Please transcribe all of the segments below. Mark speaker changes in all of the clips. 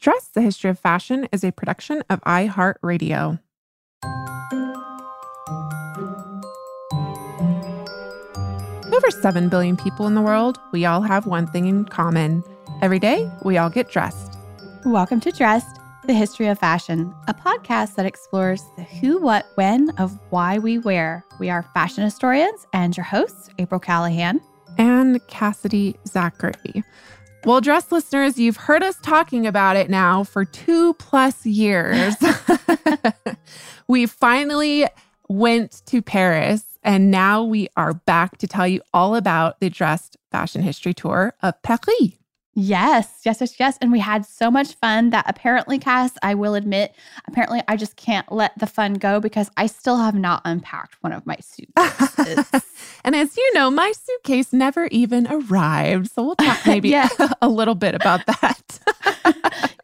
Speaker 1: Dressed, the History of Fashion is a production of iHeartRadio. Over 7 billion people in the world, we all have one thing in common. Every day, we all get dressed.
Speaker 2: Welcome to Dressed, the History of Fashion, a podcast that explores the who, what, when of why we wear. We are fashion historians and your hosts, April Callahan
Speaker 1: and Cassidy Zachary. Well, dress listeners, you've heard us talking about it now for two plus years. we finally went to Paris and now we are back to tell you all about the Dressed Fashion History Tour of Paris.
Speaker 2: Yes, yes, yes, yes. And we had so much fun that apparently, Cass, I will admit, apparently I just can't let the fun go because I still have not unpacked one of my suitcases.
Speaker 1: and as you know, my suitcase never even arrived. So we'll talk maybe yeah. a little bit about that.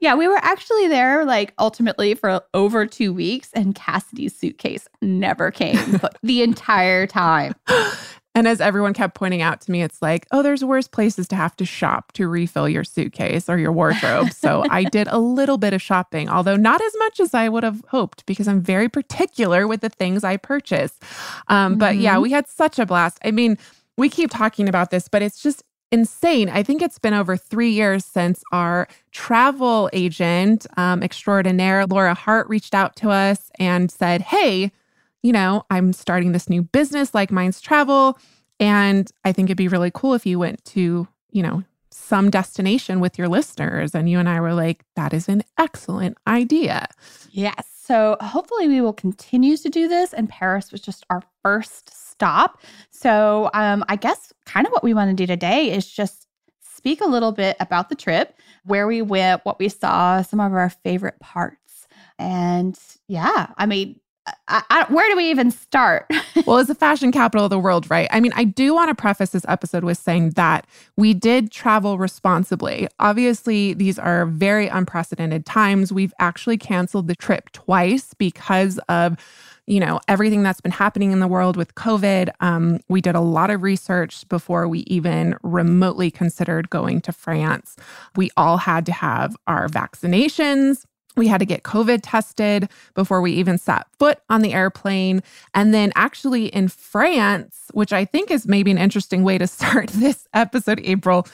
Speaker 2: yeah, we were actually there like ultimately for over two weeks, and Cassidy's suitcase never came the entire time.
Speaker 1: And as everyone kept pointing out to me, it's like, oh, there's worse places to have to shop to refill your suitcase or your wardrobe. so I did a little bit of shopping, although not as much as I would have hoped because I'm very particular with the things I purchase. Um, mm-hmm. But yeah, mm-hmm. we had such a blast. I mean, we keep talking about this, but it's just insane. I think it's been over three years since our travel agent um, extraordinaire, Laura Hart, reached out to us and said, hey, you know, I'm starting this new business like Minds Travel. And I think it'd be really cool if you went to, you know, some destination with your listeners. And you and I were like, that is an excellent idea.
Speaker 2: Yes. So hopefully we will continue to do this. And Paris was just our first stop. So um, I guess kind of what we want to do today is just speak a little bit about the trip, where we went, what we saw, some of our favorite parts. And yeah, I mean, I, I, where do we even start?
Speaker 1: well, it's the fashion capital of the world, right? I mean, I do want to preface this episode with saying that we did travel responsibly. Obviously, these are very unprecedented times. We've actually canceled the trip twice because of you know everything that's been happening in the world with covid um, we did a lot of research before we even remotely considered going to france we all had to have our vaccinations we had to get COVID tested before we even set foot on the airplane. And then, actually, in France, which I think is maybe an interesting way to start this episode, April,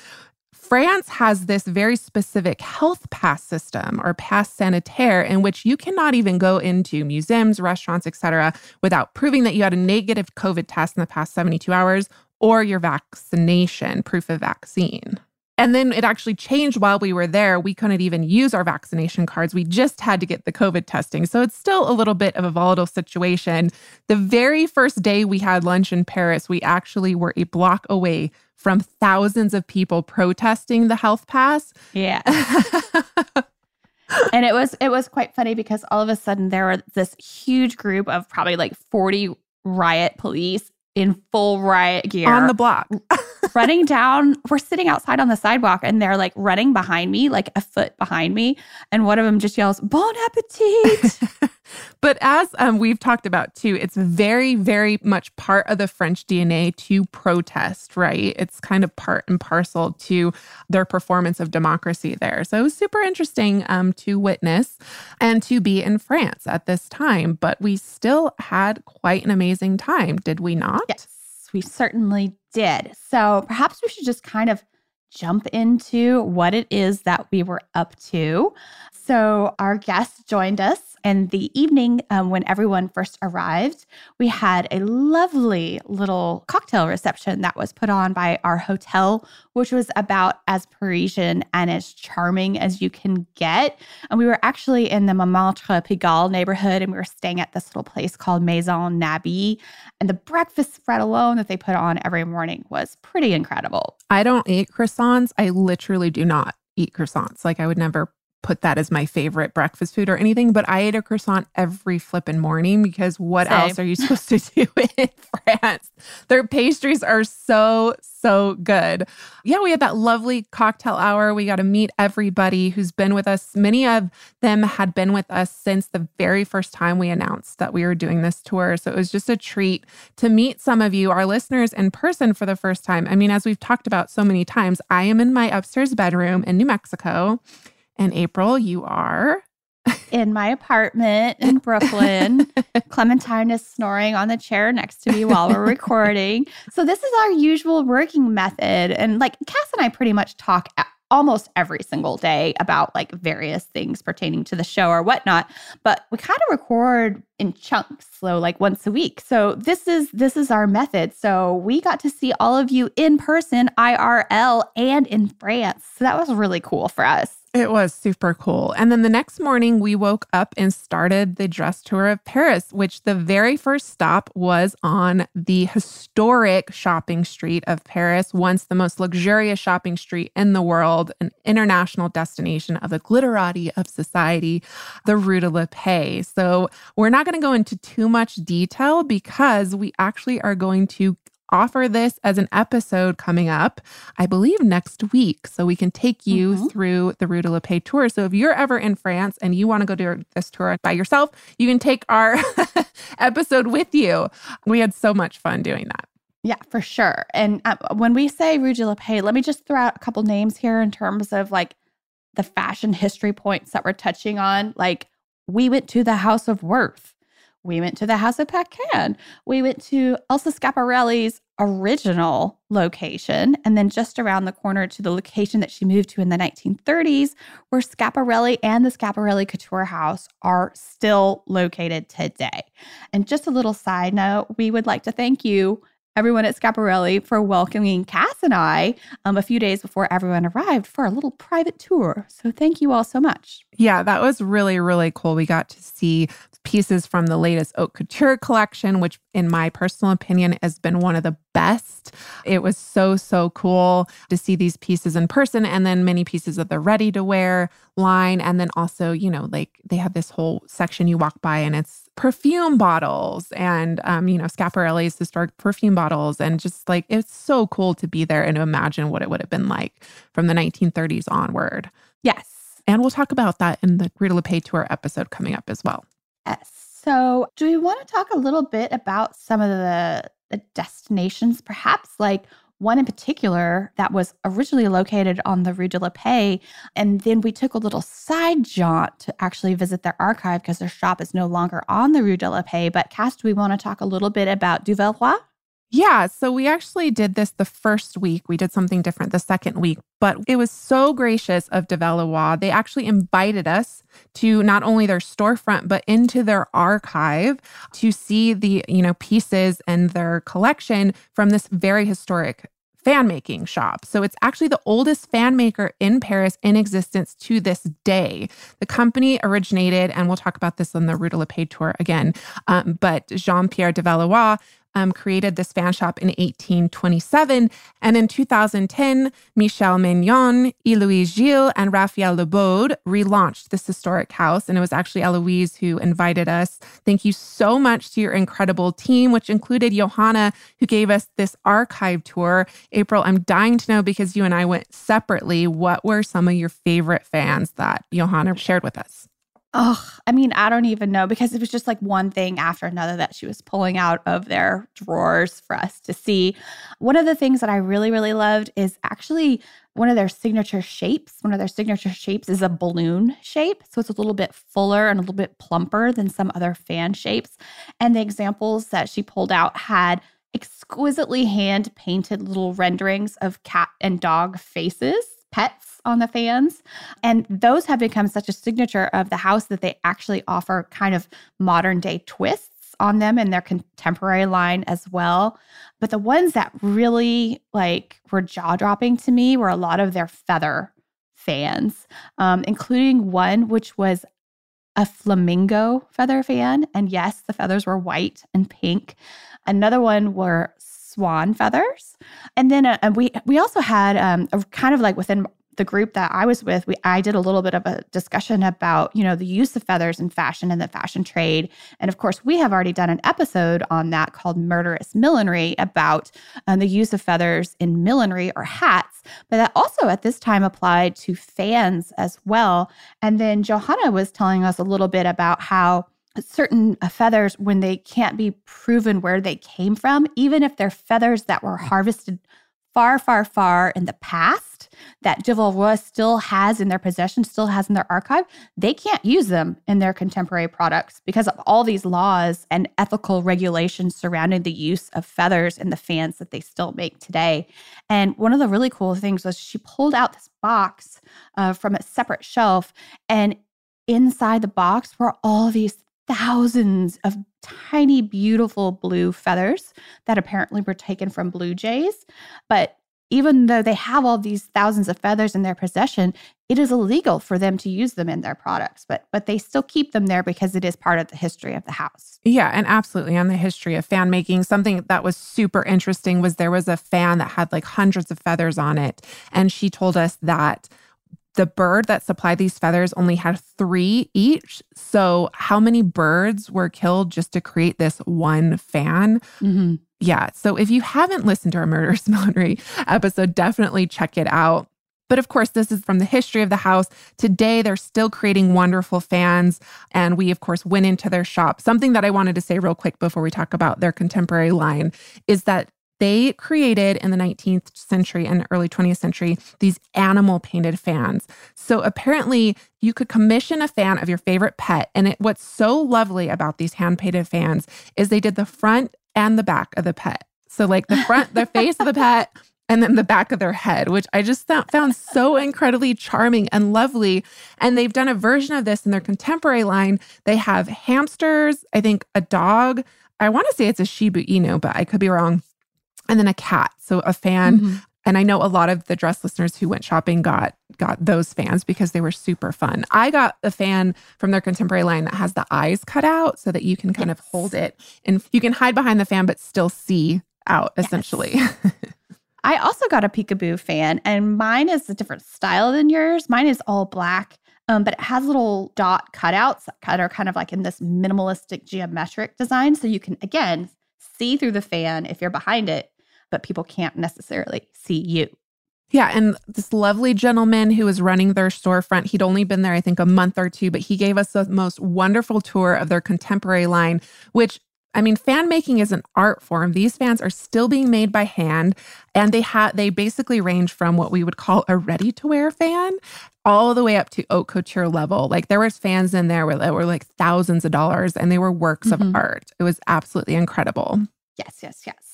Speaker 1: France has this very specific health pass system or pass sanitaire in which you cannot even go into museums, restaurants, etc., without proving that you had a negative COVID test in the past 72 hours or your vaccination, proof of vaccine. And then it actually changed while we were there. We couldn't even use our vaccination cards. We just had to get the COVID testing. So it's still a little bit of a volatile situation. The very first day we had lunch in Paris, we actually were a block away from thousands of people protesting the health pass.
Speaker 2: Yeah. and it was it was quite funny because all of a sudden there were this huge group of probably like 40 riot police in full riot gear
Speaker 1: on the block
Speaker 2: running down. We're sitting outside on the sidewalk and they're like running behind me, like a foot behind me. And one of them just yells, Bon appetit.
Speaker 1: but as um, we've talked about too, it's very, very much part of the French DNA to protest, right? It's kind of part and parcel to their performance of democracy there. So it was super interesting um, to witness and to be in France at this time. But we still had quite an amazing time, did we not?
Speaker 2: Yes we certainly did. So perhaps we should just kind of jump into what it is that we were up to. So, our guest joined us in the evening um, when everyone first arrived. We had a lovely little cocktail reception that was put on by our hotel, which was about as Parisian and as charming as you can get. And we were actually in the Montmartre Pigalle neighborhood, and we were staying at this little place called Maison Nabi. And the breakfast spread alone that they put on every morning was pretty incredible.
Speaker 1: I don't eat croissants. I literally do not eat croissants. Like I would never put that as my favorite breakfast food or anything, but I ate a croissant every flipping morning because what Same. else are you supposed to do in France? Their pastries are so, so good. Yeah, we had that lovely cocktail hour. We got to meet everybody who's been with us. Many of them had been with us since the very first time we announced that we were doing this tour. So it was just a treat to meet some of you, our listeners, in person for the first time. I mean, as we've talked about so many times, I am in my upstairs bedroom in New Mexico And April, you are
Speaker 2: in my apartment in Brooklyn. Clementine is snoring on the chair next to me while we're recording. So, this is our usual working method. And like Cass and I pretty much talk almost every single day about like various things pertaining to the show or whatnot but we kind of record in chunks so like once a week so this is this is our method so we got to see all of you in person irl and in france so that was really cool for us
Speaker 1: it was super cool. And then the next morning, we woke up and started the dress tour of Paris, which the very first stop was on the historic shopping street of Paris, once the most luxurious shopping street in the world, an international destination of the glitterati of society, the Rue de la Paix. So we're not going to go into too much detail because we actually are going to offer this as an episode coming up, I believe next week. So we can take you mm-hmm. through the Rue de la Paix tour. So if you're ever in France and you want to go do this tour by yourself, you can take our episode with you. We had so much fun doing that.
Speaker 2: Yeah, for sure. And uh, when we say Rue de la Paix, let me just throw out a couple names here in terms of like the fashion history points that we're touching on. Like we went to the House of Worth. We went to the House of Paquin. We went to Elsa Schiaparelli's original location, and then just around the corner to the location that she moved to in the 1930s, where Schiaparelli and the Schiaparelli Couture House are still located today. And just a little side note, we would like to thank you everyone at Schiaparelli for welcoming Cass and I um, a few days before everyone arrived for a little private tour. So thank you all so much.
Speaker 1: Yeah, that was really, really cool. We got to see pieces from the latest haute couture collection, which, in my personal opinion, has been one of the best. It was so, so cool to see these pieces in person and then many pieces of the ready to wear line. And then also, you know, like they have this whole section you walk by and it's perfume bottles and, um, you know, Schiaparelli's historic perfume bottles. And just like, it's so cool to be there and to imagine what it would have been like from the 1930s onward.
Speaker 2: Yes.
Speaker 1: And we'll talk about that in the Rue de tour episode coming up as well.
Speaker 2: Yes. So, do we want to talk a little bit about some of the, the destinations, perhaps like one in particular that was originally located on the Rue de la Paix. And then we took a little side jaunt to actually visit their archive because their shop is no longer on the Rue de la Paix. But Cass, do we want to talk a little bit about Duvelleroy?
Speaker 1: Yeah, so we actually did this the first week. We did something different the second week, but it was so gracious of Duvelleroy. They actually invited us to not only their storefront but into their archive to see the, you know, pieces and their collection from this very historic fan making shop. So it's actually the oldest fan maker in Paris in existence to this day. The company originated, and we'll talk about this on the Rue de la Paix tour again, um, but Jean Pierre Duvelleroy um, created this fan shop in 1827. And in 2010, Michel Maignan, Eloise Gilles, and Raphael Lebaud relaunched this historic house. And it was actually Eloise who invited us. Thank you so much to your incredible team, which included Johanna, who gave us this archive tour. April, I'm dying to know because you and I went separately. What were some of your favorite fans that Johanna shared with us?
Speaker 2: Oh, I mean, I don't even know because it was just like one thing after another that she was pulling out of their drawers for us to see. One of the things that I really, really loved is actually one of their signature shapes. One of their signature shapes is a balloon shape. So it's a little bit fuller and a little bit plumper than some other fan shapes. And the examples that she pulled out had exquisitely hand painted little renderings of cat and dog faces, pets on the fans. And those have become such a signature of the house that they actually offer kind of modern day twists on them in their contemporary line as well. But the ones that really like were jaw dropping to me were a lot of their feather fans, um, including one which was a flamingo feather fan. And yes, the feathers were white and pink. Another one were swan feathers. And then uh, we we also had um, a kind of like within the group that I was with, we I did a little bit of a discussion about, you know, the use of feathers in fashion and the fashion trade. And of course, we have already done an episode on that called Murderous Millinery about um, the use of feathers in millinery or hats. But that also at this time applied to fans as well. And then Johanna was telling us a little bit about how certain uh, feathers when they can't be proven where they came from even if they're feathers that were harvested far far far in the past that Duvelleroy still has in their possession, still has in their archive, they can't use them in their contemporary products because of all these laws and ethical regulations surrounding the use of feathers in the fans that they still make today. And one of the really cool things was she pulled out this box uh, from a separate shelf, and inside the box were all these thousands of tiny, beautiful blue feathers that apparently were taken from blue jays. But even though they have all these thousands of feathers in their possession, it is illegal for them to use them in their products, but but they still keep them there because it is part of the history of the house.
Speaker 1: Yeah, and absolutely on the history of fan making, something that was super interesting was there was a fan that had like hundreds of feathers on it, and she told us that the bird that supplied these feathers only had three each. So, how many birds were killed just to create this one fan? Mm-hmm. Yeah. So, if you haven't listened to our Murderous Millinery episode, definitely check it out. But of course, this is from the history of the house. Today, they're still creating wonderful fans. And we, of course, went into their shop. Something that I wanted to say real quick before we talk about their contemporary line is that they created in the 19th century and early 20th century these animal painted fans. So apparently, you could commission a fan of your favorite pet. And it, what's so lovely about these hand painted fans is they did the front and the back of the pet. So, like the front, the face of the pet, and then the back of their head, which I just found so incredibly charming and lovely. And they've done a version of this in their contemporary line. They have hamsters, I think a dog. I want to say it's a Shiba Inu, but I could be wrong and then a cat. So a fan. Mm-hmm. And I know a lot of the dress listeners who went shopping got got those fans because they were super fun. I got a fan from their contemporary line that has the eyes cut out so that you can kind yes. of hold it and you can hide behind the fan but still see out essentially. Yes.
Speaker 2: I also got a peekaboo fan and mine is a different style than yours. Mine is all black. Um, but it has little dot cutouts that are kind of like in this minimalistic geometric design. So you can, again, see through the fan if you're behind it but people can't necessarily see you.
Speaker 1: Yeah. And this lovely gentleman who was running their storefront, he'd only been there, I think, a month or two, but he gave us the most wonderful tour of their contemporary line, which I mean, fan making is an art form. These fans are still being made by hand, and they have they basically range from what we would call a ready-to-wear fan all the way up to haute couture level. Like there was fans in there that were like thousands of dollars, and they were works mm-hmm. of art. It was absolutely incredible.
Speaker 2: Yes, yes, yes.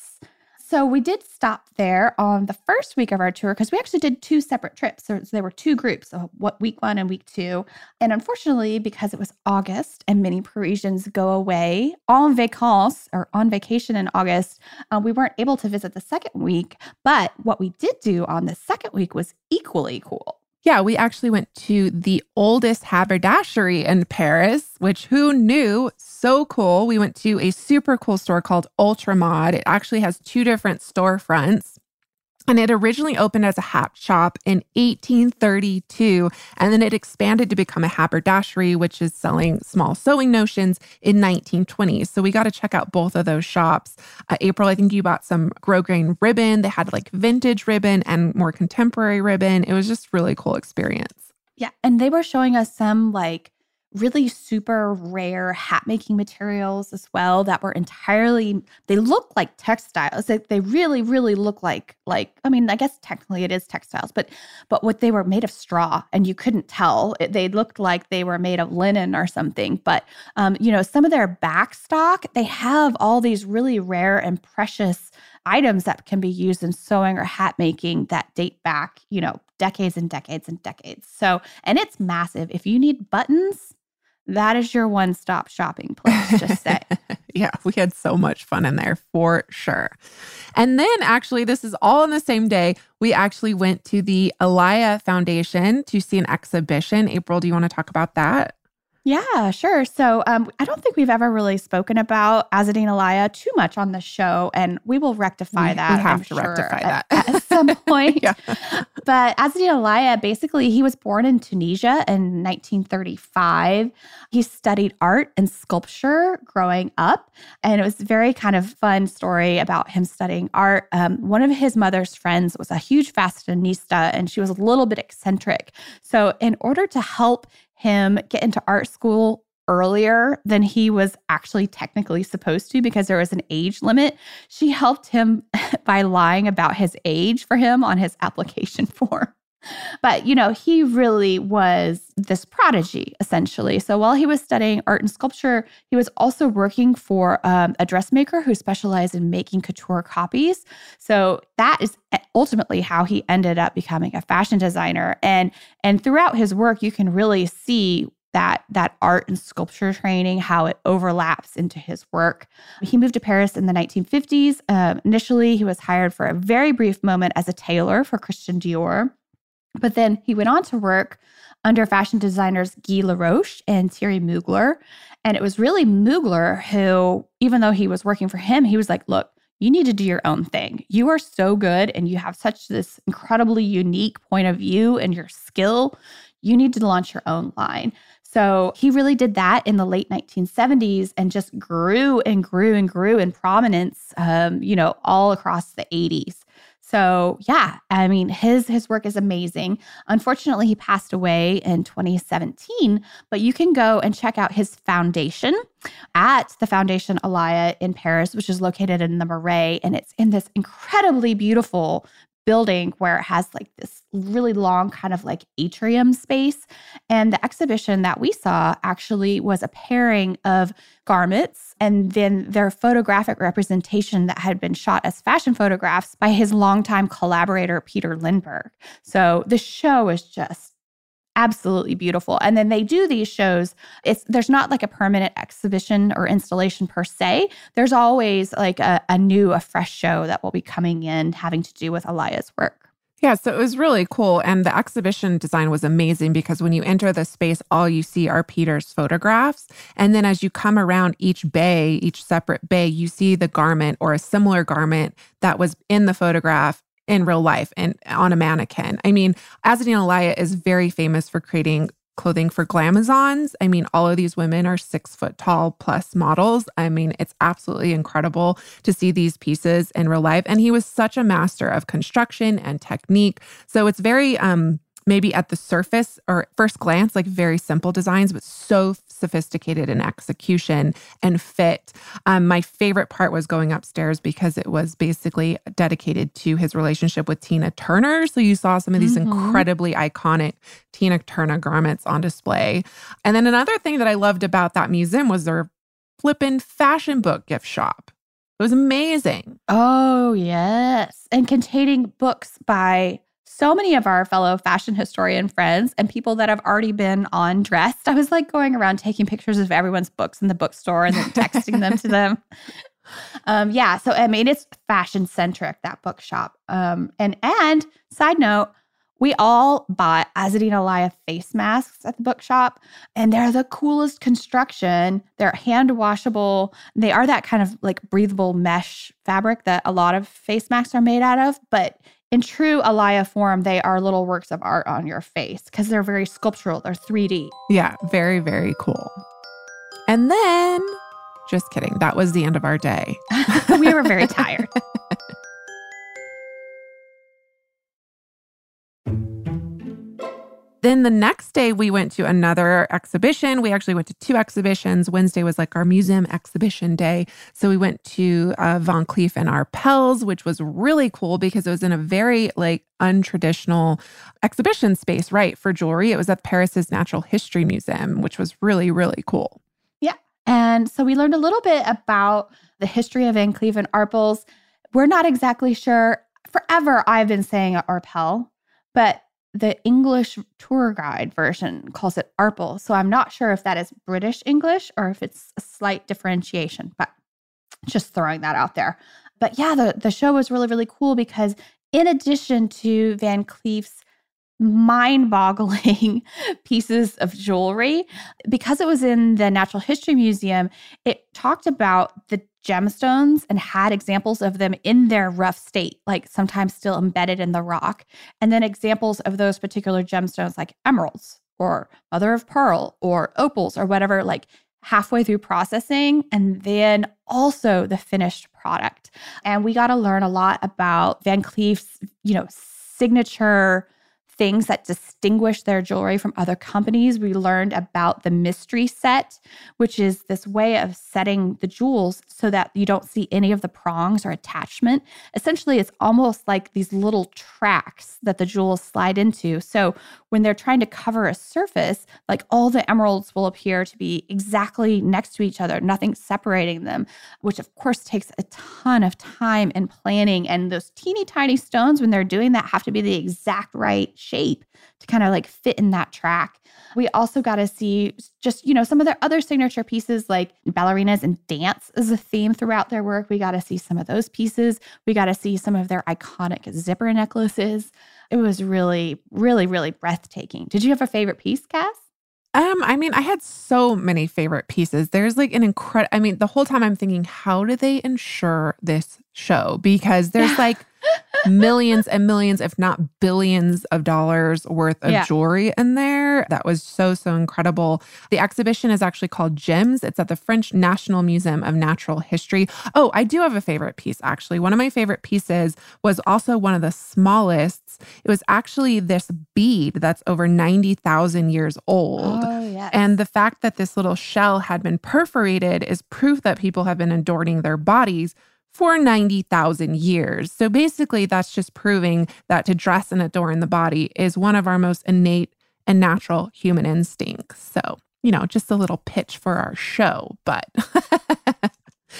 Speaker 2: So we did stop there on the first week of our tour because we actually did two separate trips. So, there were two groups, so what week one and week two. And unfortunately, because it was August and many Parisians go away en vacances or on vacation in August, uh, we weren't able to visit the second week. But what we did do on the second week was equally cool.
Speaker 1: Yeah, we actually went to the oldest haberdashery in Paris, which who knew? So cool. We went to a super cool store called Ultramod. It actually has two different storefronts. And it originally opened as a hat shop in 1832, and then it expanded to become a haberdashery, which is selling small sewing notions in 1920. So we got to check out both of those shops. Uh, April, I think you bought some grosgrain ribbon. They had like vintage ribbon and more contemporary ribbon. It was just really cool experience.
Speaker 2: Yeah, and they were showing us some like really super rare hat making materials as well that were entirely they look like textiles they, they really really look like like i mean i guess technically it is textiles but but what they were made of straw and you couldn't tell it, they looked like they were made of linen or something but um, you know some of their back stock they have all these really rare and precious items that can be used in sewing or hat making that date back, you know, decades and decades and decades. So, and it's massive. If you need buttons, that is your one stop shopping place, just say.
Speaker 1: yeah, we had so much fun in there for sure. And then, actually, this is all on the same day. We actually went to the Alaïa Foundation to see an exhibition. April, do you want to talk about that?
Speaker 2: Yeah, sure. So um, I don't think we've ever really spoken about Azzedine Alaïa too much on the show, and we will rectify
Speaker 1: we,
Speaker 2: that.
Speaker 1: We have I'm to sure, rectify
Speaker 2: at,
Speaker 1: that
Speaker 2: at some point. yeah. But Azzedine Alaïa, basically, he was born in Tunisia in 1935. He studied art and sculpture growing up, and it was a very kind of fun story about him studying art. Um, one of his mother's friends was a huge fashionista, and she was a little bit eccentric. So, in order to help him get into art school earlier than he was actually technically supposed to because there was an age limit. She helped him by lying about his age for him on his application form. But, you know, he really was this prodigy, essentially. So while he was studying art and sculpture, he was also working for um, a dressmaker who specialized in making couture copies. So that is ultimately how he ended up becoming a fashion designer. And, and throughout his work, you can really see that that art and sculpture training how it overlaps into his work he moved to paris in the 1950s uh, initially he was hired for a very brief moment as a tailor for christian dior but then he went on to work under fashion designers Guy Laroche and Thierry Mugler. And it was really Mugler who, even though he was working for him, he was like, look, you need to do your own thing. You are so good and you have such this incredibly unique point of view and your skill. You need to launch your own line. So he really did that in the late 1970s and just grew and grew and grew in prominence, um, you know, all across the 80s. So, yeah, I mean, his his work is amazing. Unfortunately, he passed away in 2017, but you can go and check out his foundation at the Foundation Alaïa in Paris, which is located in the Marais, and it's in this incredibly beautiful building where it has like this really long kind of like atrium space. And the exhibition that we saw actually was a pairing of garments and then their photographic representation that had been shot as fashion photographs by his longtime collaborator, Peter Lindbergh. So the show is just absolutely beautiful. And then they do these shows. It's there's not like a permanent exhibition or installation per se. There's always like a, a new, a fresh show that will be coming in having to do with Alaïa's work.
Speaker 1: Yeah, so it was really cool. And the exhibition design was amazing because when you enter the space, all you see are Peter's photographs. And then as you come around each bay, each separate bay, you see the garment or a similar garment that was in the photograph in real life and on a mannequin. I mean, Azzedine Alaïa is very famous for creating clothing for glamazons. I mean, all of these women are six foot tall plus models. I mean, it's absolutely incredible to see these pieces in real life. And he was such a master of construction and technique. So it's very um maybe at the surface or first glance, like very simple designs, but so sophisticated in execution and fit. Um, my favorite part was going upstairs because it was basically dedicated to his relationship with Tina Turner. So you saw some of these mm-hmm. incredibly iconic Tina Turner garments on display. And then another thing that I loved about that museum was their flippin' fashion book gift shop. It was amazing.
Speaker 2: Oh, yes. And containing books by so many of our fellow fashion historian friends and people that have already been on dressed. I was like going around taking pictures of everyone's books in the bookstore and then texting them to them. Um, yeah, so I mean it's fashion centric that bookshop. Um, and and side note, we all bought Azzedine Alaïa face masks at the bookshop, and they're the coolest construction. They're hand washable. They are that kind of like breathable mesh fabric that a lot of face masks are made out of, but in true Alaïa form, they are little works of art on your face because they're very sculptural. They're 3D.
Speaker 1: Yeah, very, very cool. And then, just kidding, that was the end of our day.
Speaker 2: we were very tired.
Speaker 1: Then the next day, we went to another exhibition. We actually went to two exhibitions. Wednesday was like our museum exhibition day. So we went to uh, Van Cleef and Arpels, which was really cool because it was in a very like untraditional exhibition space, right? For jewelry. It was at Paris's Natural History Museum, which was really, really cool.
Speaker 2: Yeah. And so we learned a little bit about the history of Van Cleef and Arpels. We're not exactly sure. Forever, I've been saying Arpel, but the English tour guide version calls it Arpel. So I'm not sure if that is British English or if it's a slight differentiation, but just throwing that out there. But yeah, the, the show was really, really cool because in addition to Van Cleef's mind boggling pieces of jewelry, because it was in the Natural History Museum, it talked about the gemstones and had examples of them in their rough state, like sometimes still embedded in the rock. And then examples of those particular gemstones, like emeralds or mother of pearl or opals or whatever, like halfway through processing. And then also the finished product. And we got to learn a lot about Van Cleef's, you know, signature things that distinguish their jewelry from other companies. We learned about the mystery set, which is this way of setting the jewels so that you don't see any of the prongs or attachment. Essentially, it's almost like these little tracks that the jewels slide into. So when they're trying to cover a surface, like all the emeralds will appear to be exactly next to each other, nothing separating them, which of course takes a ton of time and planning. And those teeny tiny stones, when they're doing that, have to be the exact right shape to kind of like fit in that track. We also got to see just, you know, some of their other signature pieces like ballerinas and dance is a theme throughout their work. We got to see some of those pieces. We got to see some of their iconic zipper necklaces. It was really, really, really breathtaking. Did you have a favorite piece, Cass?
Speaker 1: Um, I mean, I had so many favorite pieces. There's like an incredible, I mean, the whole time I'm thinking, how do they ensure this show? Because there's like millions and millions, if not billions of dollars worth of yeah. jewelry in there. That was so, so incredible. The exhibition is actually called Gems. It's at the French National Museum of Natural History. Oh, I do have a favorite piece, actually. One of my favorite pieces was also one of the smallest. It was actually this bead that's over 90,000 years old.
Speaker 2: Oh, yes.
Speaker 1: And the fact that this little shell had been perforated is proof that people have been adorning their bodies for 90,000 years. So basically, that's just proving that to dress and adorn the body is one of our most innate and natural human instincts. So, you know, just a little pitch for our show, but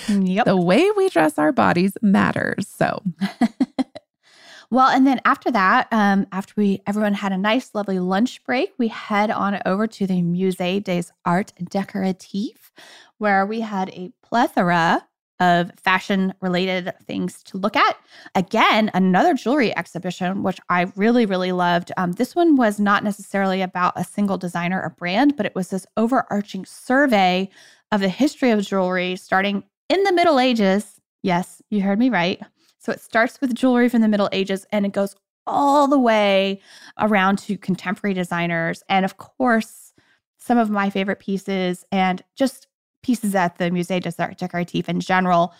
Speaker 2: yep.
Speaker 1: the way we dress our bodies matters. So,
Speaker 2: well, and then after that, um, after we everyone had a nice, lovely lunch break, we head on over to the Musée des Arts Décoratifs, where we had a plethora of fashion related things to look at. Again, another jewelry exhibition, which I really, really loved. Um, this one was not necessarily about a single designer or brand, but it was this overarching survey of the history of jewelry starting in the Middle Ages. Yes, you heard me right. So it starts with jewelry from the Middle Ages and it goes all the way around to contemporary designers. And of course, some of my favorite pieces and just pieces at the Musée des Arts Décoratifs in general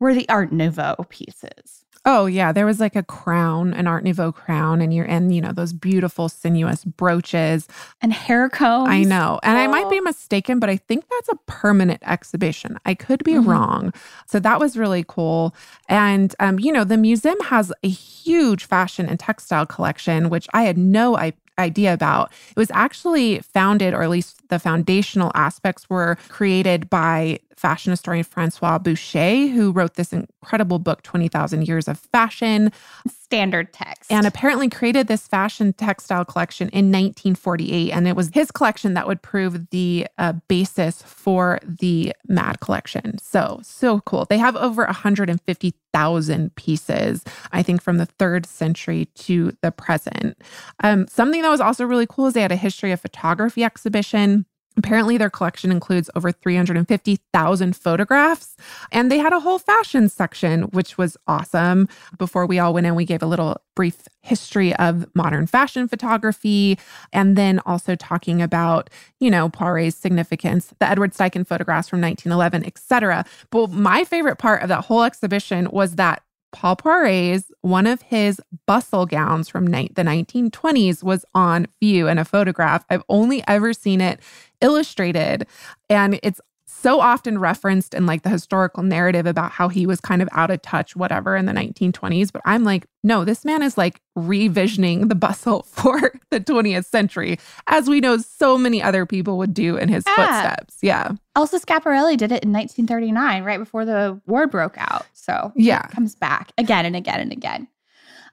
Speaker 2: were the Art Nouveau pieces.
Speaker 1: Oh yeah, there was like a crown, an Art Nouveau crown, and you're in, you know those beautiful sinuous brooches
Speaker 2: and hair combs.
Speaker 1: I know, and oh. I might be oh. mistaken, but I think that's a permanent exhibition. I could be mm-hmm. wrong. So that was really cool. And um, you know, the museum has a huge fashion and textile collection, which I had no idea about. It was actually founded, or at least the foundational aspects were created by fashion historian Francois Boucher, who wrote this incredible book, 20,000 Years of Fashion.
Speaker 2: Standard text.
Speaker 1: And apparently created this fashion textile collection in 1948. And it was his collection that would prove the uh, basis for the MAD collection. So, so cool. They have over 150,000 pieces, I think, from the third century to the present. Um, something that was also really cool is they had a history of photography exhibition. Apparently, their collection includes over 350,000 photographs, and they had a whole fashion section, which was awesome. Before we all went in, we gave a little brief history of modern fashion photography, and then also talking about, you know, Poiret's significance, the Edward Steichen photographs from 1911, etc. But my favorite part of that whole exhibition was that Paul Poiret's, one of his bustle gowns from ni- the 1920s was on view in a photograph. I've only ever seen it illustrated, and it's so often referenced in like the historical narrative about how he was kind of out of touch, whatever, in the 1920s. But I'm like, no, this man is like revisioning the bustle for the 20th century, as we know so many other people would do in his yeah. footsteps. Yeah.
Speaker 2: Elsa Schiaparelli did it in 1939, right before the war broke out. So
Speaker 1: yeah,
Speaker 2: comes back again and again and again.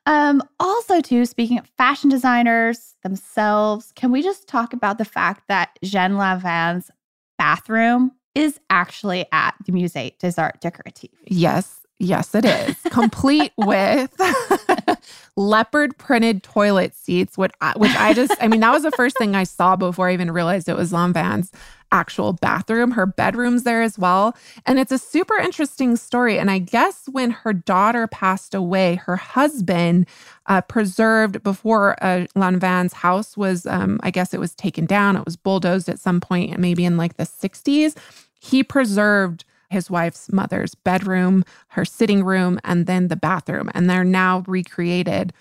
Speaker 2: Um, also, too, speaking of fashion designers themselves, can we just talk about the fact that Jeanne Lanvin's bathroom is actually at the Musée des Arts Décoratifs.
Speaker 1: Yes, yes, it is. Complete with leopard printed toilet seats, which I, which I just, I mean, that was the first thing I saw before I even realized it was Lanvin's actual bathroom. Her bedroom's there as well. And it's a super interesting story. And I guess when her daughter passed away, her husband uh, preserved before uh, Lanvin's house was, um, I guess it was taken down. It was bulldozed at some point, maybe in like the 60s he preserved his wife's mother's bedroom, her sitting room, and then the bathroom. And they're now recreated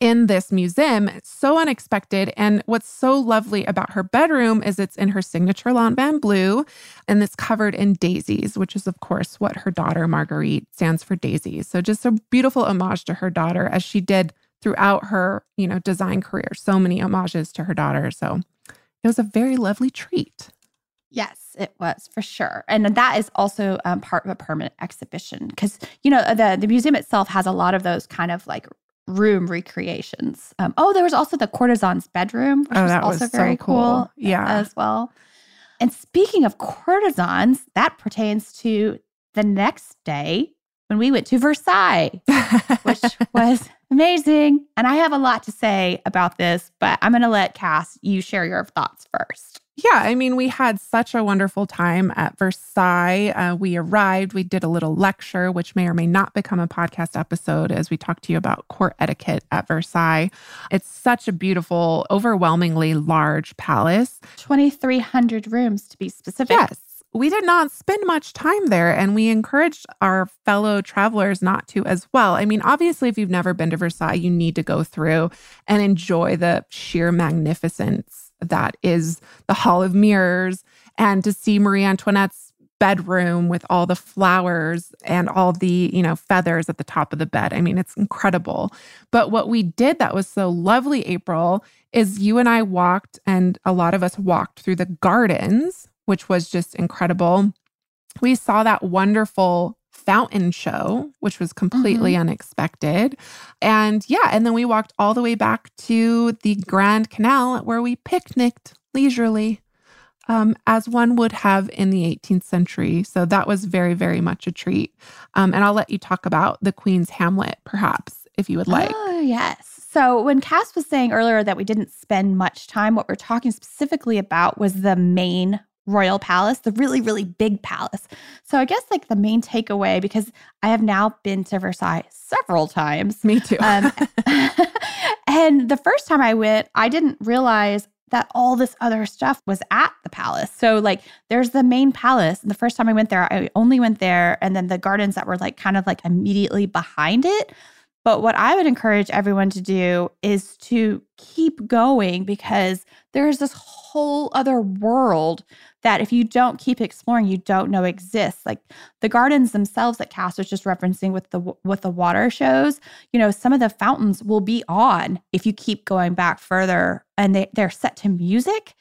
Speaker 1: in this museum. so unexpected. And what's so lovely about her bedroom is it's in her signature Lanvin blue and it's covered in daisies, which is, of course, what her daughter Marguerite stands for daisies. So just a beautiful homage to her daughter as she did throughout her, you know, design career. So many homages to her daughter. So it was a very lovely treat.
Speaker 2: Yes, it was for sure. And that is also um, part of a permanent exhibition because, you know, the, the museum itself has a lot of those kind of like room recreations. Um, oh, there was also the courtesan's bedroom, which
Speaker 1: oh,
Speaker 2: was also
Speaker 1: was
Speaker 2: very
Speaker 1: so cool. cool.
Speaker 2: Yeah. As well. And speaking of courtesans, that pertains to the next day when we went to Versailles, which was amazing. And I have a lot to say about this, but I'm going to let Cass, you share your thoughts first.
Speaker 1: Yeah, I mean, we had such a wonderful time at Versailles. Uh, we arrived, we did a little lecture, which may or may not become a podcast episode as we talk to you about court etiquette at Versailles. It's such a beautiful, overwhelmingly large palace
Speaker 2: 2,300 rooms to be specific.
Speaker 1: Yes we did not spend much time there and we encouraged our fellow travelers not to as well. I mean, obviously, if you've never been to Versailles, you need to go through and enjoy the sheer magnificence that is the Hall of Mirrors and to see Marie Antoinette's bedroom with all the flowers and all the, you know, feathers at the top of the bed. I mean, it's incredible. But what we did that was so lovely, April, is you and I walked and a lot of us walked through the gardens, which was just incredible. We saw that wonderful fountain show, which was completely mm-hmm. unexpected. And yeah, and then we walked all the way back to the Grand Canal where we picnicked leisurely. Um, as one would have in the 18th century. So that was very, very much a treat. Um, and I'll let you talk about the Queen's Hamlet, perhaps, if you would like.
Speaker 2: Oh, yes. So when Cass was saying earlier that we didn't spend much time, what we're talking specifically about was the main royal palace, the really, really big palace. So I guess like the main takeaway, because I have now been to Versailles several times.
Speaker 1: Me too. um,
Speaker 2: and the first time I went, I didn't realize that all this other stuff was at the palace. So like there's the main palace. And the first time I went there, I only went there and then the gardens that were like kind of like immediately behind it. But what I would encourage everyone to do is to keep going because there's this whole other world that if you don't keep exploring, you don't know exists. Like the gardens themselves that Cass was just referencing with the with the water shows, you know, some of the fountains will be on if you keep going back further and they, they're set to music.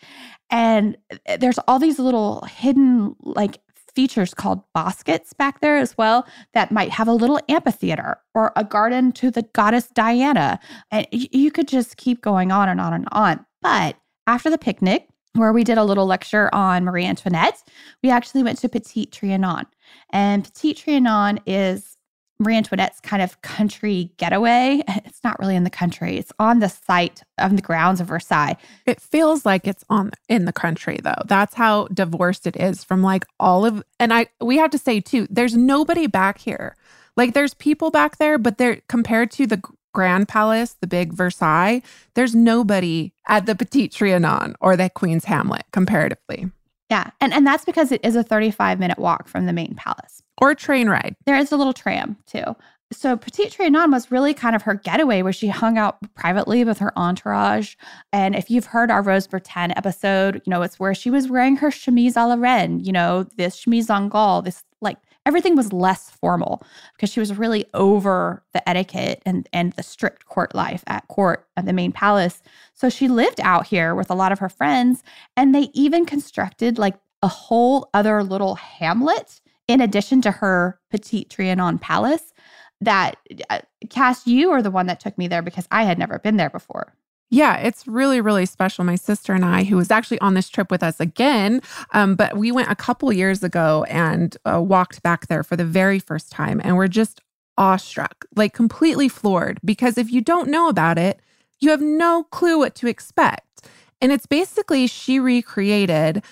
Speaker 2: And eh, there's all these little hidden like features called bosquets back there as well that might have a little amphitheater or a garden to the goddess Diana. And you could just keep going on and on and on. But after the picnic, where we did a little lecture on Marie Antoinette, we actually went to Petit Trianon. And Petit Trianon is Marie Antoinette's kind of country getaway. It's not really in the country. It's on the site of the grounds of Versailles.
Speaker 1: It feels like it's on in the country though. That's how divorced it is from like all of and I we have to say too, there's nobody back here. Like there's people back there, but they're compared to the Grand Palace, the big Versailles, there's nobody at the Petit Trianon or the Queen's Hamlet comparatively.
Speaker 2: Yeah. And, and that's because it is a 35 minute walk from the main palace.
Speaker 1: Or train ride.
Speaker 2: There is a little tram too. So Petit Trianon was really kind of her getaway where she hung out privately with her entourage. And if you've heard our Rose Bertin episode, you know, it's where she was wearing her chemise à la reine, you know, this chemise en gaulle, this like everything was less formal because she was really over the etiquette and, and the strict court life at court at the main palace. So she lived out here with a lot of her friends, and they even constructed like a whole other little hamlet in addition to her Petit Trianon palace. That uh, Cass, you are the one that took me there because I had never been there before.
Speaker 1: Yeah, it's really, really special. My sister and I, who was actually on this trip with us again, um, but we went a couple years ago and uh, walked back there for the very first time. And we're just awestruck, like completely floored, because if you don't know about it, you have no clue what to expect. And it's basically she recreated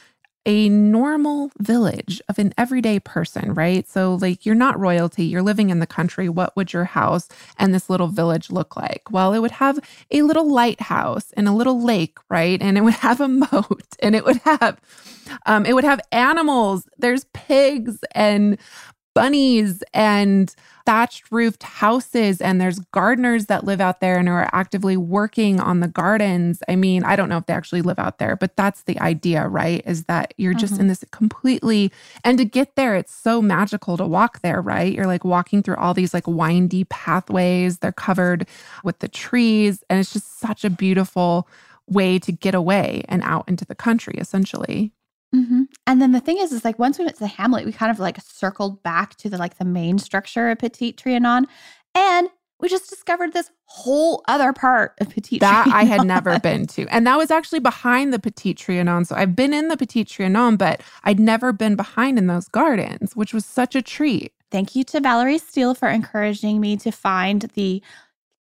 Speaker 1: a normal village of an everyday person, right? So, like, you're not royalty, you're living in the country. What would your house and this little village look like? Well, it would have a little lighthouse and a little lake, right? And it would have a moat and it would have, um, it would have animals. There's pigs and bunnies and thatched roofed houses and there's gardeners that live out there and are actively working on the gardens. I mean, I don't know if they actually live out there, but that's the idea, right? Is that you're just mm-hmm. in this completely and to get there it's so magical to walk there, right? You're like walking through all these like windy pathways. They're covered with the trees and it's just such a beautiful way to get away and out into the country essentially.
Speaker 2: Mm-hmm. And then the thing is, is like once we went to the Hamlet, we kind of like circled back to the like the main structure of Petit Trianon, and we just discovered this whole other part of Petit
Speaker 1: that Trianon. I had never been to, and that was actually behind the Petit Trianon. So I've been in the Petit Trianon, but I'd never been behind in those gardens, which was such a treat.
Speaker 2: Thank you to Valerie Steele for encouraging me to find the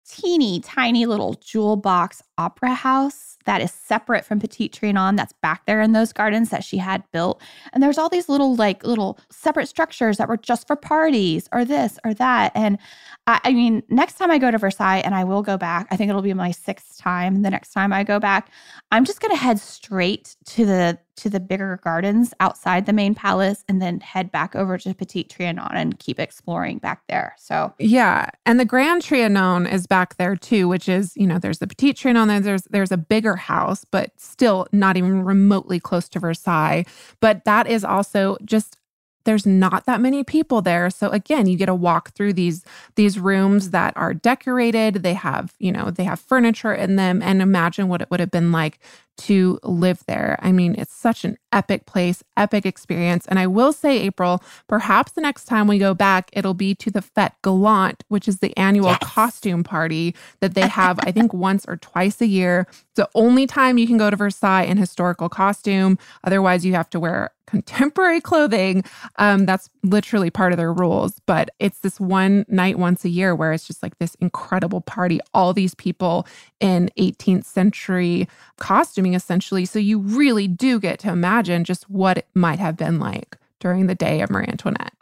Speaker 2: teeny tiny little jewel box opera house that is separate from Petit Trianon that's back there in those gardens that she had built. And there's all these little, like, little separate structures that were just for parties or this or that. And I, I mean, next time I go to Versailles, and I will go back, I think it'll be my sixth time the next time I go back, I'm just going to head straight to the to the bigger gardens outside the main palace and then head back over to Petit Trianon and keep exploring back there. So,
Speaker 1: yeah. And the Grand Trianon is back there too, which is, you know, there's the Petit Trianon, there's there's a bigger house, but still not even remotely close to Versailles. But that is also just there's not that many people there so again you get to walk through these these rooms that are decorated they have you know they have furniture in them and imagine what it would have been like to live there. I mean, it's such an epic place, epic experience. And I will say, April, perhaps the next time we go back, it'll be to the Fête Galante, which is the annual yes. costume party that they have, I think, once or twice a year. It's the only time you can go to Versailles in historical costume. Otherwise, you have to wear contemporary clothing. Um, that's literally part of their rules. But it's this one night once a year where it's just like this incredible party. All these people in 18th century costuming, essentially. So you really do get to imagine just what it might have been like during the day of Marie Antoinette.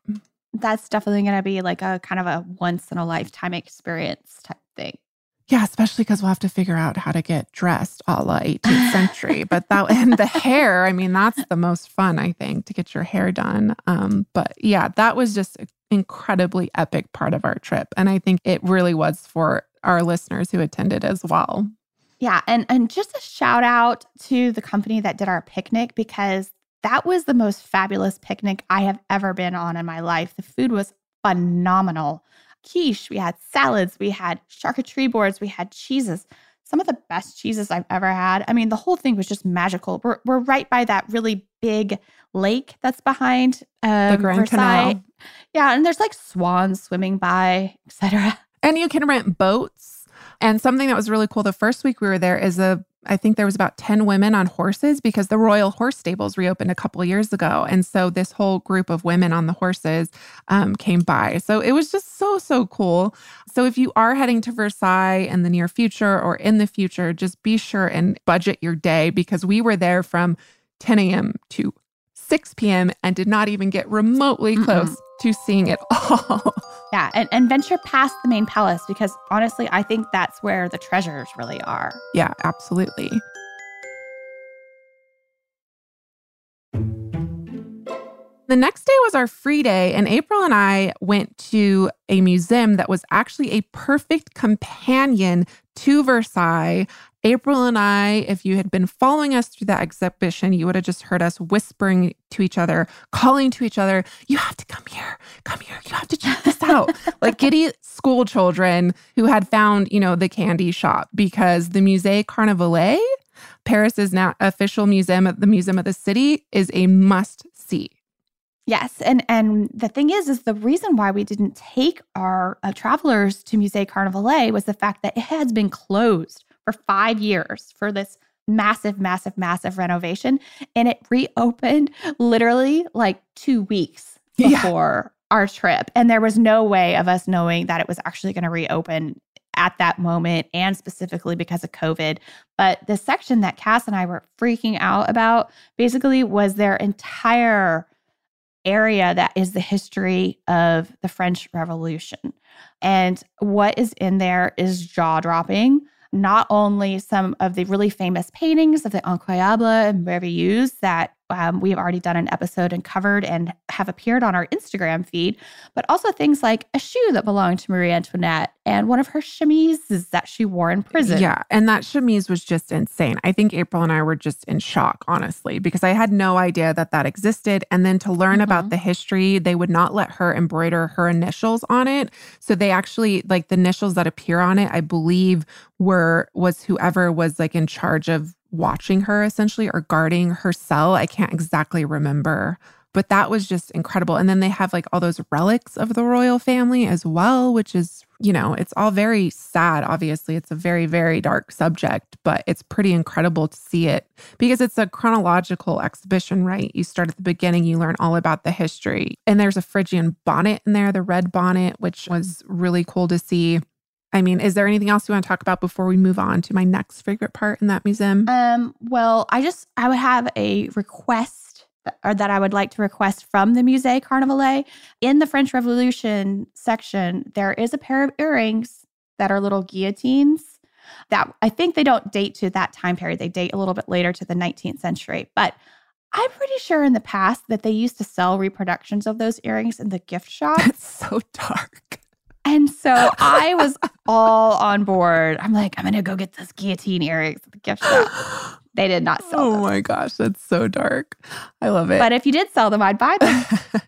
Speaker 2: That's definitely going to be like a kind of a once in a lifetime experience type thing.
Speaker 1: Yeah, especially because we'll have to figure out how to get dressed a la 18th century. but that and the hair, I mean, that's the most fun, I think, to get your hair done. Um, but yeah, that was just an incredibly epic part of our trip. And I think it really was for our listeners who attended as well.
Speaker 2: Yeah, and and just a shout out to the company that did our picnic because that was the most fabulous picnic I have ever been on in my life. The food was phenomenal quiche, we had salads, we had charcuterie boards, we had cheeses. Some of the best cheeses I've ever had. I mean, the whole thing was just magical. We're, we're right by that really big lake that's behind um,
Speaker 1: the Grand Versailles. Canal.
Speaker 2: Yeah, and there's like swans swimming by, etc.
Speaker 1: And you can rent boats. And something that was really cool the first week we were there is a I think there was about 10 women on horses because the Royal Horse Stables reopened a couple years ago. And so this whole group of women on the horses um, came by. So it was just so, so cool. So if you are heading to Versailles in the near future or in the future, just be sure and budget your day because we were there from 10 a.m. to 6 p.m. and did not even get remotely close mm to seeing it all.
Speaker 2: Yeah, and, and venture past the main palace because honestly, I think that's where the treasures really are.
Speaker 1: Yeah, absolutely. The next day was our free day, and April and I went to a museum that was actually a perfect companion to Versailles. April and I, if you had been following us through that exhibition, you would have just heard us whispering to each other, calling to each other, You have to come here, come here, you have to check this out. like giddy school children who had found, you know, the candy shop because the Musée Carnavalet, Paris's now official museum at the Museum of the City, is a must see.
Speaker 2: Yes, and and the thing is, is the reason why we didn't take our uh, travelers to Musée Carnavalet was the fact that it has been closed for five years for this massive, massive, massive renovation, and it reopened literally like two weeks before yeah. our trip, and there was no way of us knowing that it was actually going to reopen at that moment and specifically because of COVID. But the section that Cass and I were freaking out about basically was their entire area that is the history of the French Revolution. And what is in there is jaw dropping. Not only some of the really famous paintings of the Incroyable and Merveilleuse that um, we have already done an episode and covered and have appeared on our Instagram feed, but also things like a shoe that belonged to Marie Antoinette and one of her chemises that she wore in prison.
Speaker 1: Yeah. And that chemise was just insane. I think April and I were just in shock, honestly, because I had no idea that that existed. And then to learn mm-hmm. about the history, they would not let her embroider her initials on it. So they actually, like the initials that appear on it, I believe were, was whoever was like in charge of watching her essentially or guarding her cell. I can't exactly remember but that was just incredible. And then they have like all those relics of the royal family as well, which is, you know, it's all very sad. Obviously, it's a very, very dark subject, but it's pretty incredible to see it because it's a chronological exhibition, right? You start at the beginning, you learn all about the history. And there's a Phrygian bonnet in there, the red bonnet, which was really cool to see. I mean, is there anything else you want to talk about before we move on to my next favorite part in that museum?
Speaker 2: Um, well, I just I would have a request or that I would like to request from the Musée Carnavalet. In the French Revolution section, there is a pair of earrings that are little guillotines that I think they don't date to that time period. They date a little bit later to the 19th century. But I'm pretty sure in the past that they used to sell reproductions of those earrings in the gift shop.
Speaker 1: That's so dark.
Speaker 2: And so I was all on board. I'm like, I'm going to go get those guillotine earrings at the gift shop. They did not sell
Speaker 1: oh
Speaker 2: them.
Speaker 1: my gosh, that's so dark. I love it.
Speaker 2: But if you did sell them, I'd buy them.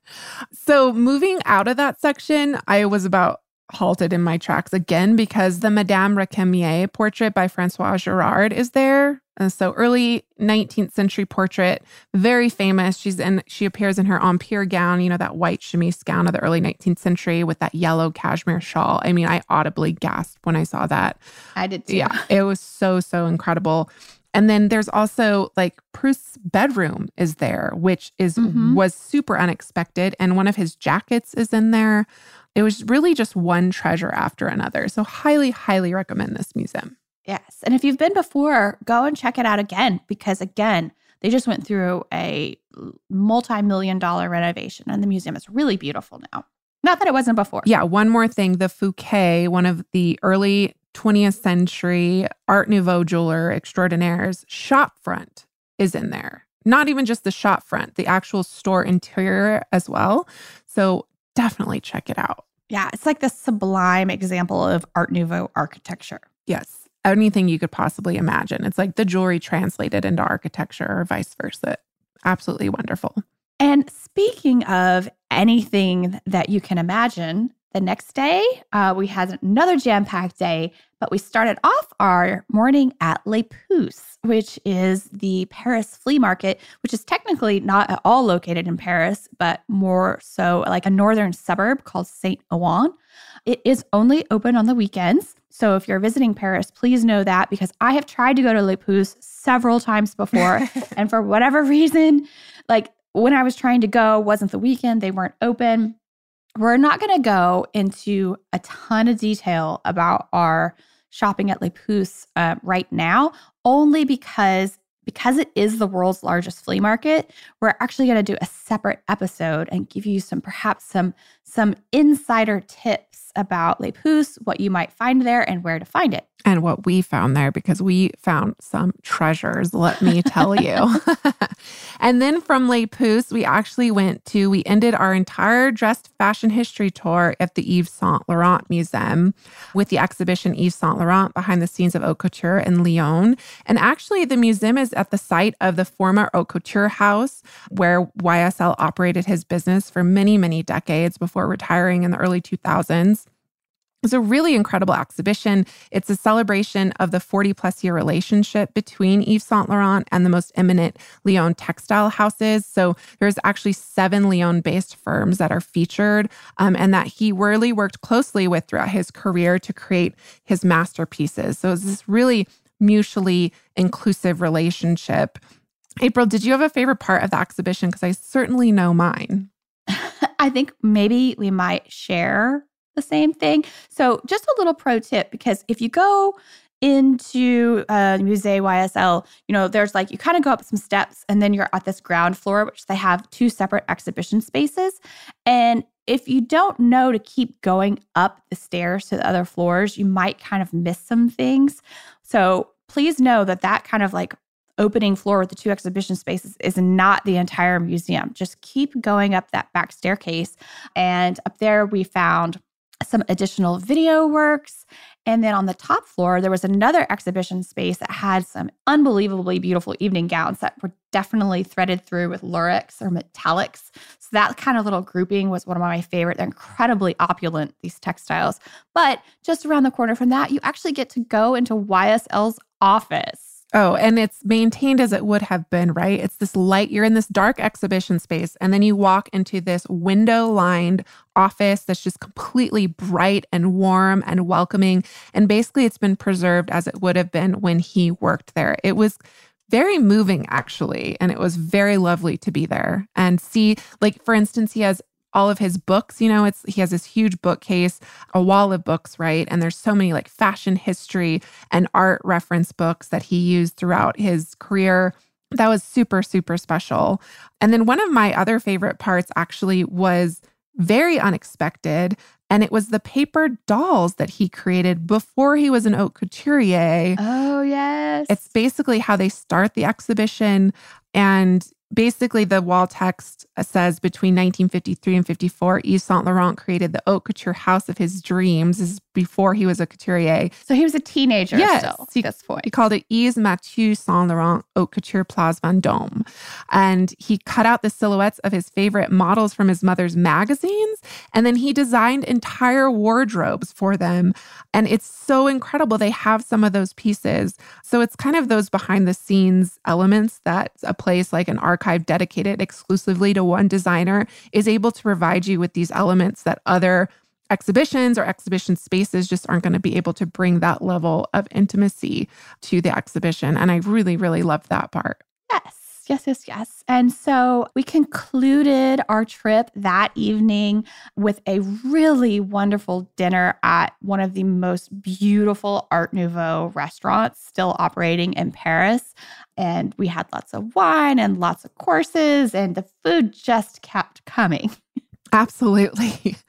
Speaker 1: so moving out of that section, I was about halted in my tracks again because the Madame Recamier portrait by Francois Gérard is there. And so early 19th century portrait, very famous. She's in she appears in her Empire gown, you know, that white chemise gown of the early 19th century with that yellow cashmere shawl. I mean, I audibly gasped when I saw that.
Speaker 2: I did too.
Speaker 1: Yeah, it was so so incredible. And then there's also like Proust's bedroom is there, which is mm-hmm. was super unexpected. And one of his jackets is in there. It was really just one treasure after another. So highly, highly recommend this museum.
Speaker 2: Yes. And if you've been before, go and check it out again because again, they just went through a multi-million dollar renovation and the museum is really beautiful now. Not that it wasn't before.
Speaker 1: Yeah, one more thing, the Fouquet, one of the early 20th century Art Nouveau jeweler extraordinaire's shop front is in there. Not even just the shop front, the actual store interior as well. So definitely check it out.
Speaker 2: Yeah, it's like the sublime example of Art Nouveau architecture.
Speaker 1: Yes, anything you could possibly imagine. It's like the jewelry translated into architecture or vice versa. Absolutely wonderful.
Speaker 2: And speaking of anything that you can imagine, the next day, uh, we had another jam packed day, but we started off our morning at Les Puces, which is the Paris flea market, which is technically not at all located in Paris, but more so like a northern suburb called Saint Ouen. It is only open on the weekends. So if you're visiting Paris, please know that because I have tried to go to Les Puces several times before. and for whatever reason, like when I was trying to go, wasn't the weekend, they weren't open. We're not going to go into a ton of detail about our shopping at Les Puces uh, right now, only because because it is the world's largest flea market, we're actually going to do a separate episode and give you some perhaps some some insider tips about Les Puces, what you might find there and where to find it
Speaker 1: and what we found there because we found some treasures, let me tell you. and then from Les Puces, we actually went to, we ended our entire dressed fashion history tour at the Yves Saint Laurent Museum with the exhibition Yves Saint Laurent behind the scenes of haute couture in Lyon. And actually, the museum is at the site of the former haute couture house where YSL operated his business for many, many decades before retiring in the early 2000s. It's a really incredible exhibition. It's a celebration of the 40 plus year relationship between Yves Saint Laurent and the most eminent Lyon textile houses. So there's actually seven Lyon based firms that are featured um, and that he really worked closely with throughout his career to create his masterpieces. So it's this really mutually inclusive relationship. April, did you have a favorite part of the exhibition? Because I certainly know mine.
Speaker 2: I think maybe we might share the same thing. So, just a little pro tip because if you go into uh, Musée YSL, you know, there's like you kind of go up some steps and then you're at this ground floor, which they have two separate exhibition spaces. And if you don't know to keep going up the stairs to the other floors, you might kind of miss some things. So please know that that kind of like opening floor with the two exhibition spaces is not the entire museum. Just keep going up that back staircase. And up there, we found some additional video works. And then on the top floor, there was another exhibition space that had some unbelievably beautiful evening gowns that were definitely threaded through with lurex or metallics. So that kind of little grouping was one of my favorite. They're incredibly opulent, these textiles. But just around the corner from that, you actually get to go into YSL's office.
Speaker 1: Oh, and it's maintained as it would have been, right? It's this light, you're in this dark exhibition space, and then you walk into this window lined office that's just completely bright and warm and welcoming. And basically, it's been preserved as it would have been when he worked there. It was very moving, actually. And it was very lovely to be there and see, like, for instance, he has all of his books. You know, it's he has this huge bookcase, a wall of books, right? And there's so many like fashion history and art reference books that he used throughout his career. That was super, super special. And then one of my other favorite parts actually was very unexpected. And it was the paper dolls that he created before he was an haute couturier.
Speaker 2: Oh, yes.
Speaker 1: It's basically how they start the exhibition. And basically the wall text says between 1953 and 54 yves saint laurent created the haute couture house of his dreams. This is before he was a couturier.
Speaker 2: So he was a teenager yes, still
Speaker 1: he,
Speaker 2: at this point.
Speaker 1: he called it yves mathieu saint laurent haute couture place vendome and he cut out the silhouettes of his favorite models from his mother's magazines. And then he designed entire wardrobes for them. And it's so incredible. They have some of those pieces. So it's kind of those behind the scenes elements that a place like an archive dedicated exclusively to one designer is able to provide you with these elements that other exhibitions or exhibition spaces just aren't going to be able to bring that level of intimacy to the exhibition. And I really, really love that part.
Speaker 2: Yes. Yes, yes, yes. And so we concluded our trip that evening with a really wonderful dinner at one of the most beautiful Art Nouveau restaurants still operating in Paris. And we had lots of wine and lots of courses, and the food just kept coming.
Speaker 1: Absolutely.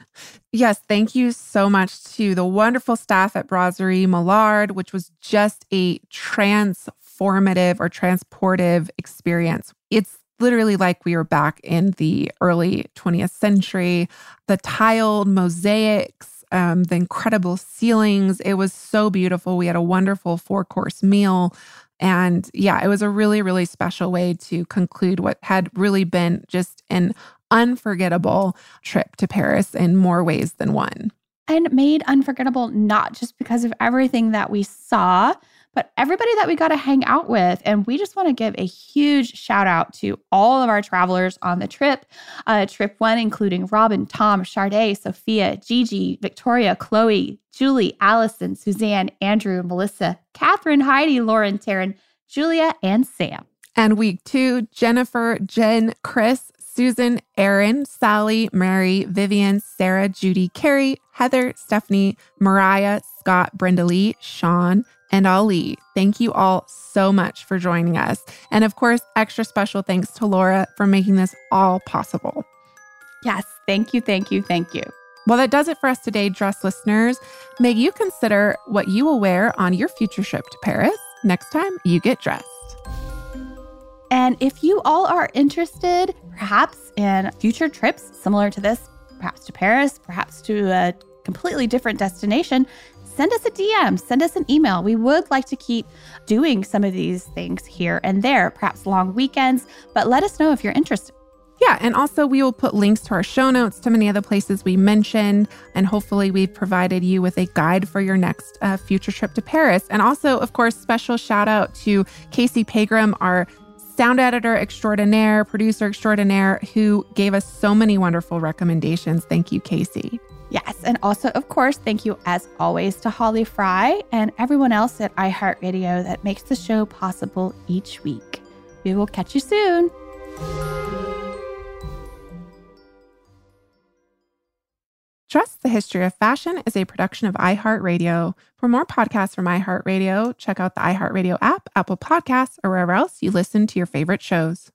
Speaker 1: Yes, thank you so much to the wonderful staff at Brasserie Mollard, which was just a transformative or transportive experience. It's literally like we were back in the early 20th century. The tiled mosaics, um, the incredible ceilings. It was so beautiful. We had a wonderful four course meal. And yeah, it was a really, really special way to conclude what had really been just an unforgettable trip to Paris in more ways than one.
Speaker 2: And made unforgettable not just because of everything that we saw, but everybody that we got to hang out with. And we just want to give a huge shout out to all of our travelers on the trip. Uh, trip one, including Robin, Tom, Charday, Sophia, Gigi, Victoria, Chloe, Julie, Allison, Suzanne, Andrew, Melissa, Catherine, Heidi, Lauren, Taryn, Julia, and Sam.
Speaker 1: And week two, Jennifer, Jen, Chris, Susan, Erin, Sally, Mary, Vivian, Sarah, Judy, Carrie, Heather, Stephanie, Mariah, Scott, Brenda Lee, Sean, and Ali. Thank you all so much for joining us. And of course, extra special thanks to Laura for making this all possible.
Speaker 2: Yes, thank you, thank you, thank you.
Speaker 1: Well, that does it for us today, dress listeners. May you consider what you will wear on your future trip to Paris next time you get dressed.
Speaker 2: And if you all are interested, perhaps in future trips similar to this, perhaps to Paris, perhaps to a completely different destination, send us a DM, send us an email. We would like to keep doing some of these things here and there, perhaps long weekends, but let us know if you're interested.
Speaker 1: Yeah, and also we will put links to our show notes to many of the places we mentioned, and hopefully we've provided you with a guide for your next uh, future trip to Paris. And also, of course, special shout out to Casey Pegram, our sound editor extraordinaire, producer extraordinaire, who gave us so many wonderful recommendations. Thank you, Casey.
Speaker 2: Yes. And also, of course, thank you as always to Holly Fry and everyone else at iHeartRadio that makes the show possible each week. We will catch you soon.
Speaker 1: Dressed the History of Fashion is a production of iHeartRadio. For more podcasts from iHeartRadio, check out the iHeartRadio app, Apple Podcasts, or wherever else you listen to your favorite shows.